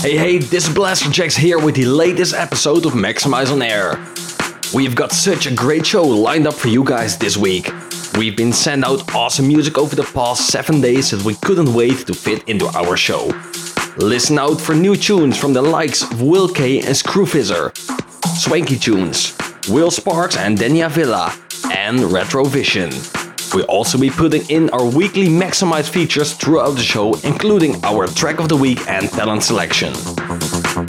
Hey, hey, this is Blasterjaxx here with the latest episode of Maxximize on Air. We've got such a great show lined up for you guys this week. We've been sent out awesome music over the past 7 days that we couldn't wait to fit into our show. Listen out for new tunes from the likes of Will K and Screwfizzer, Swanky Tunes, Will Sparks and Denia Villa, and Retrovision. We'll also be putting in our weekly Maxximize features throughout the show, including our track of the week and talent selection.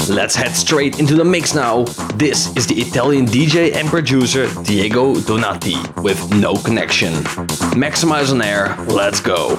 Let's head straight into the mix now. This is the Italian DJ and producer Diego Donati with No Connection. Maxximize on air, let's go.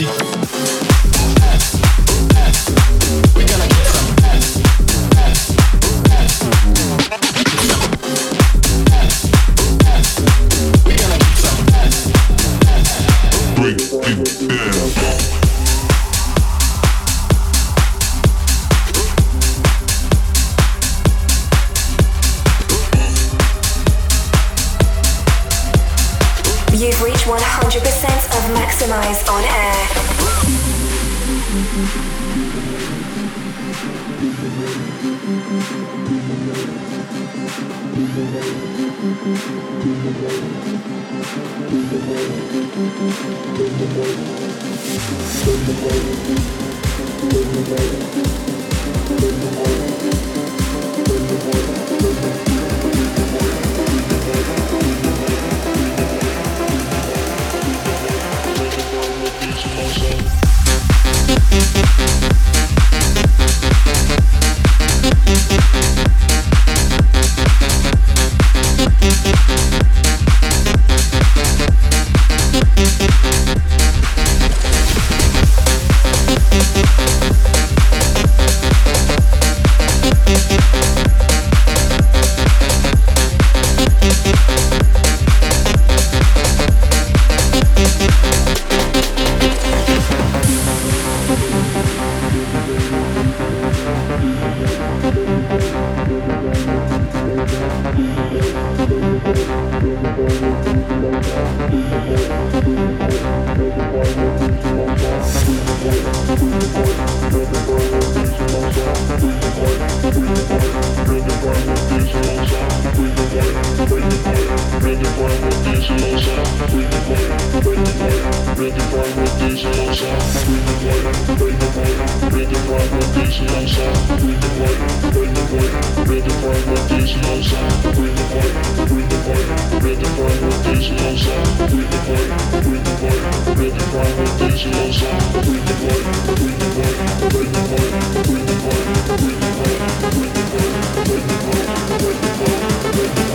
Funky. been waiting We are Thank you.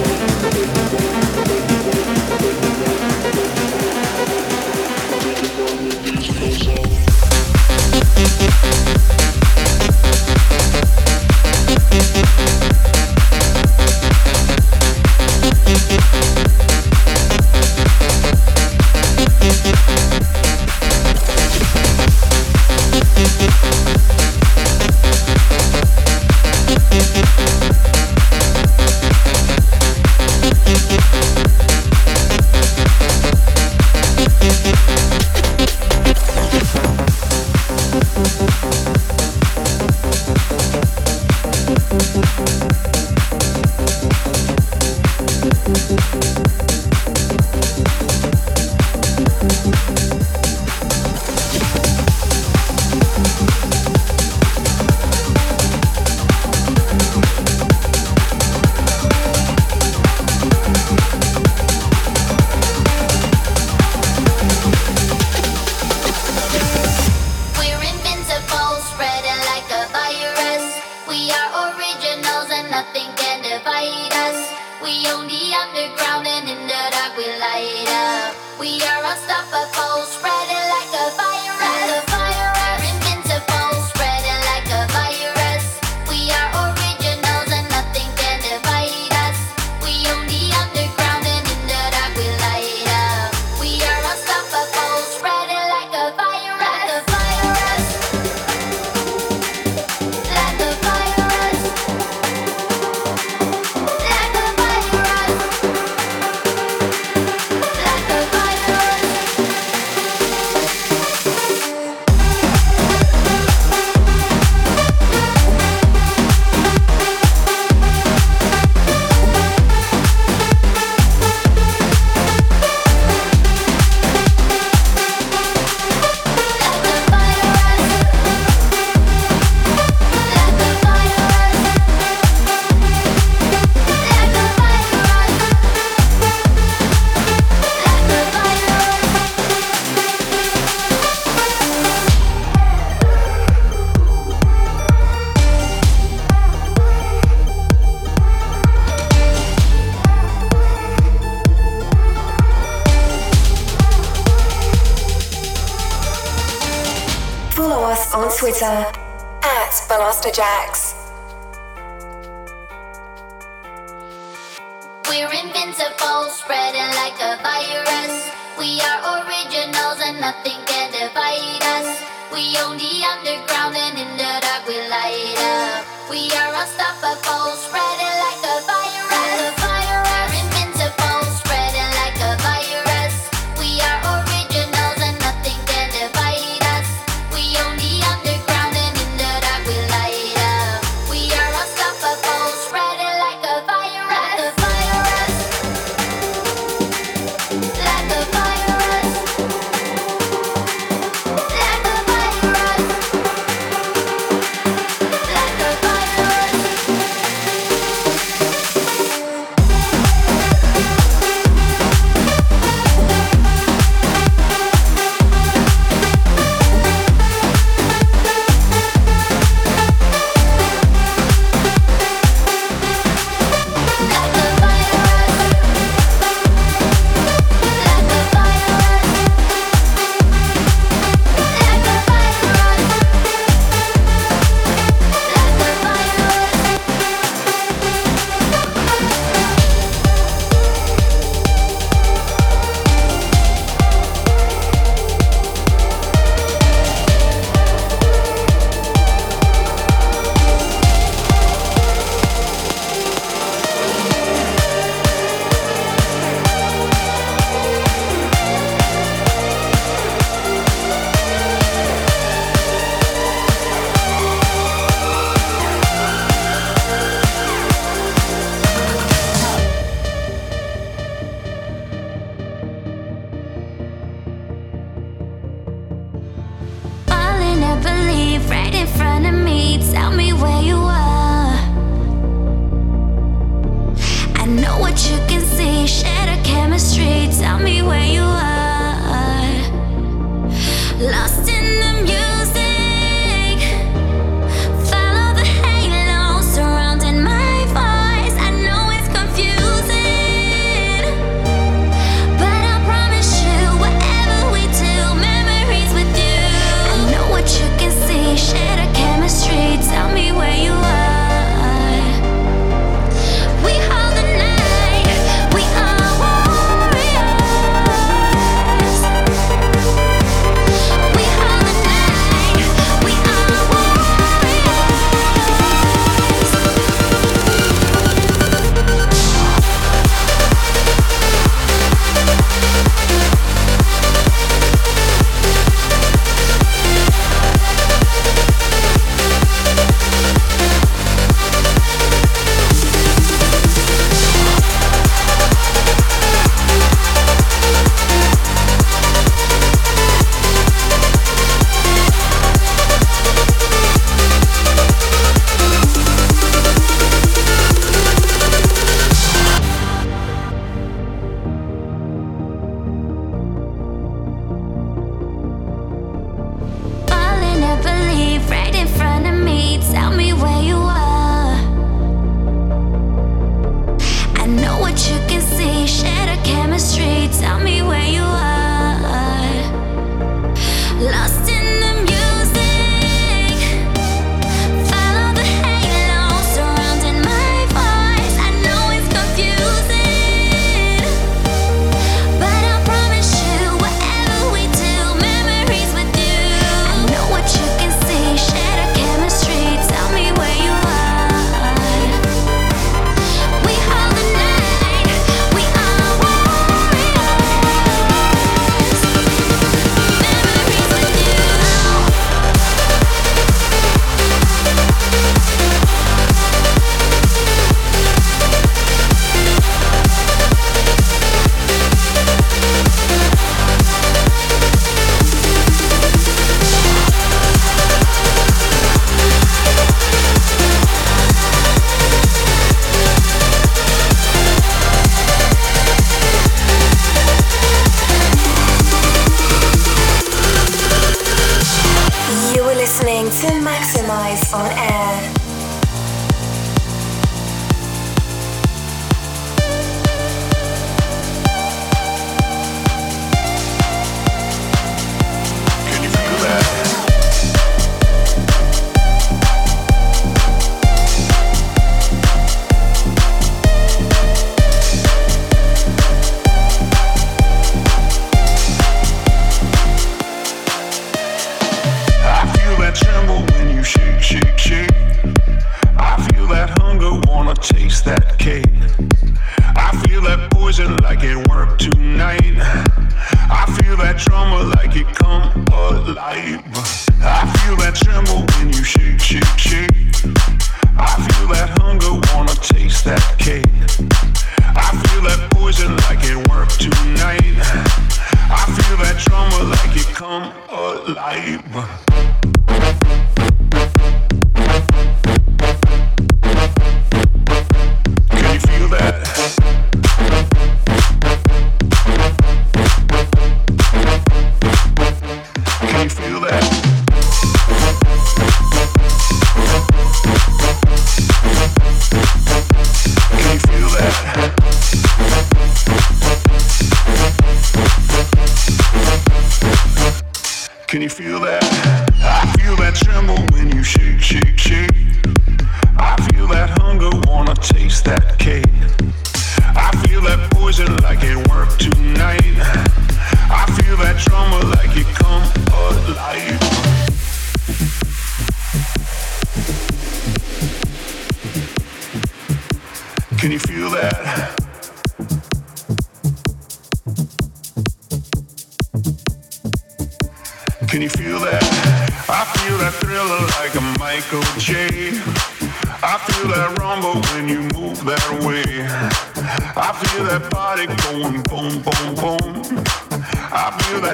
you feel that?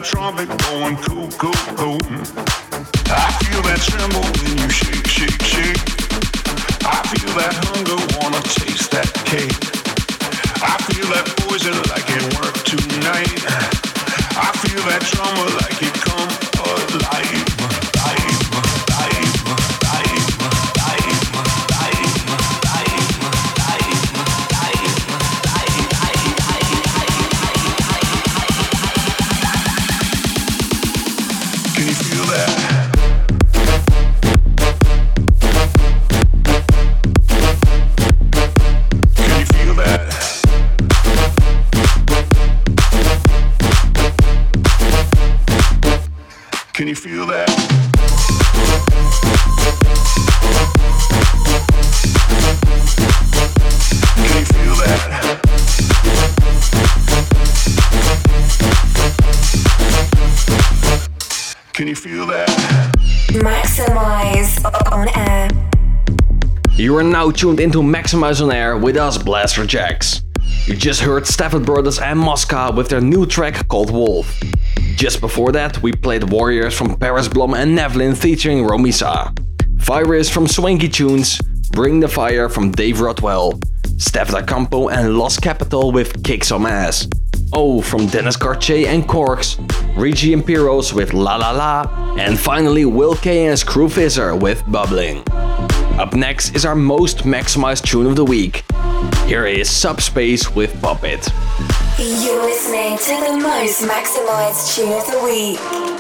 Trumpet Can you feel that? Maxximize on air. You are now tuned into Maxximize on Air with us, Blasterjaxx. You just heard Stafford Brothers and Mosca with their new track called Wolf. Just before that, we played Warriors from Paris Blohm and Nevlin featuring Romisa. Virus from Swanky Tunes, Bring the Fire from Dave Rodwell, Steff Da Campo and Lost Capital with Kick Some Ass. Oh from Dennis Cartier and Corks, Riggi & Piros with La La La, and finally Will K and Screw Fizzer with Bubbling. Up next is our most maximized tune of the week. Here is Subspace with Puppet. You're listening to the most maximized tune of the week.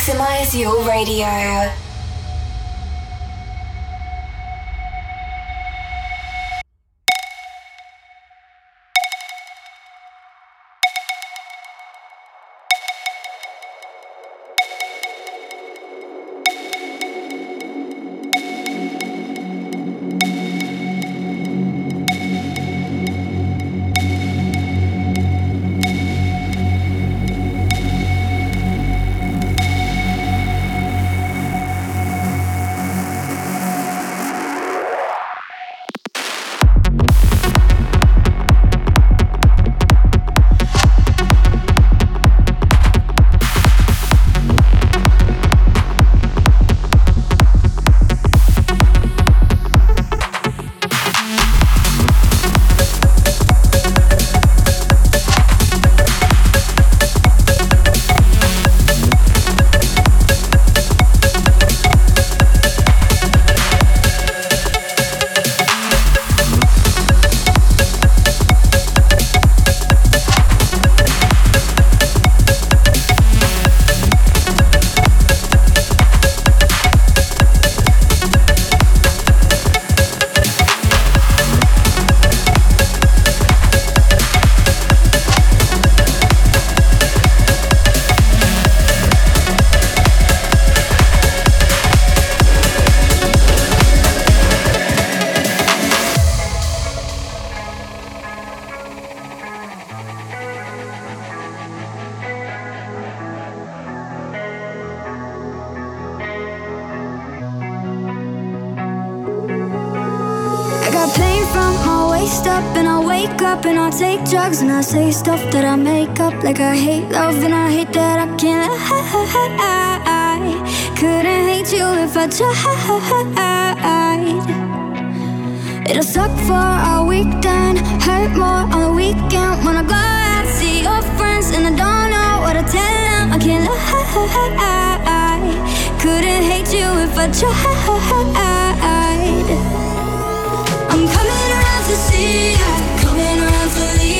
Maximize your radio. Laced up and I wake up and I take drugs and I say stuff that I make up like I hate love and I hate that I can't I Couldn't hate you if I tried. It'll suck for a week then, hurt more on the weekend when I go out see your friends and I don't know what to tell them. I can't lie. Couldn't hate you if I tried. I'm coming around to see ya, coming around to leave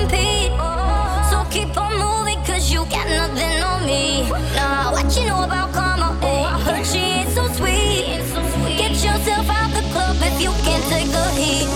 compete. So keep on moving, cause you got nothing on me. Now, what you know about karma? Oh, I heard she ain't so sweet. Get yourself out the club if you can't take the heat.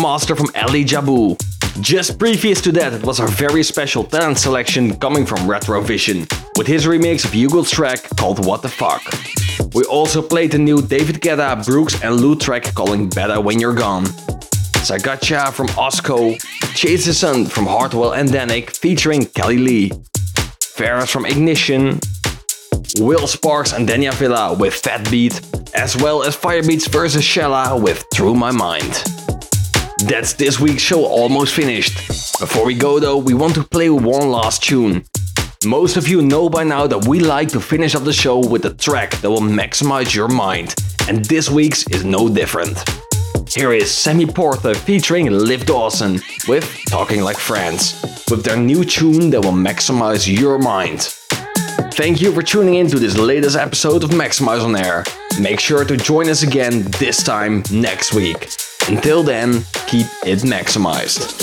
Master from Ali Jabu. Just previous to that, it was our very special talent selection coming from Retrovision, with his remix of Hugel's track called What the Fuck. We also played the new David Guetta, Brooks and Loote track calling Better When You're Gone. Sagacha from ASCO, Chase the Sun from Hardwell and Dannic featuring Kelli-Leigh. Ferris from Ignition, Will Sparks and Danya Villa with Fat Beat, as well as Firebeatz vs Schella with Through My Mind. That's this week's show almost finished. Before we go though, we want to play one last tune. Most of you know by now that we like to finish up the show with a track that will maximize your mind, and this week's is no different. Here is Sammy Porter featuring Liv Dawson with Talking Like Friends, with their new tune that will maximize your mind. Thank you for tuning in to this latest episode of Maxximize on Air. Make sure to join us again this time next week. Until then, keep it maximized.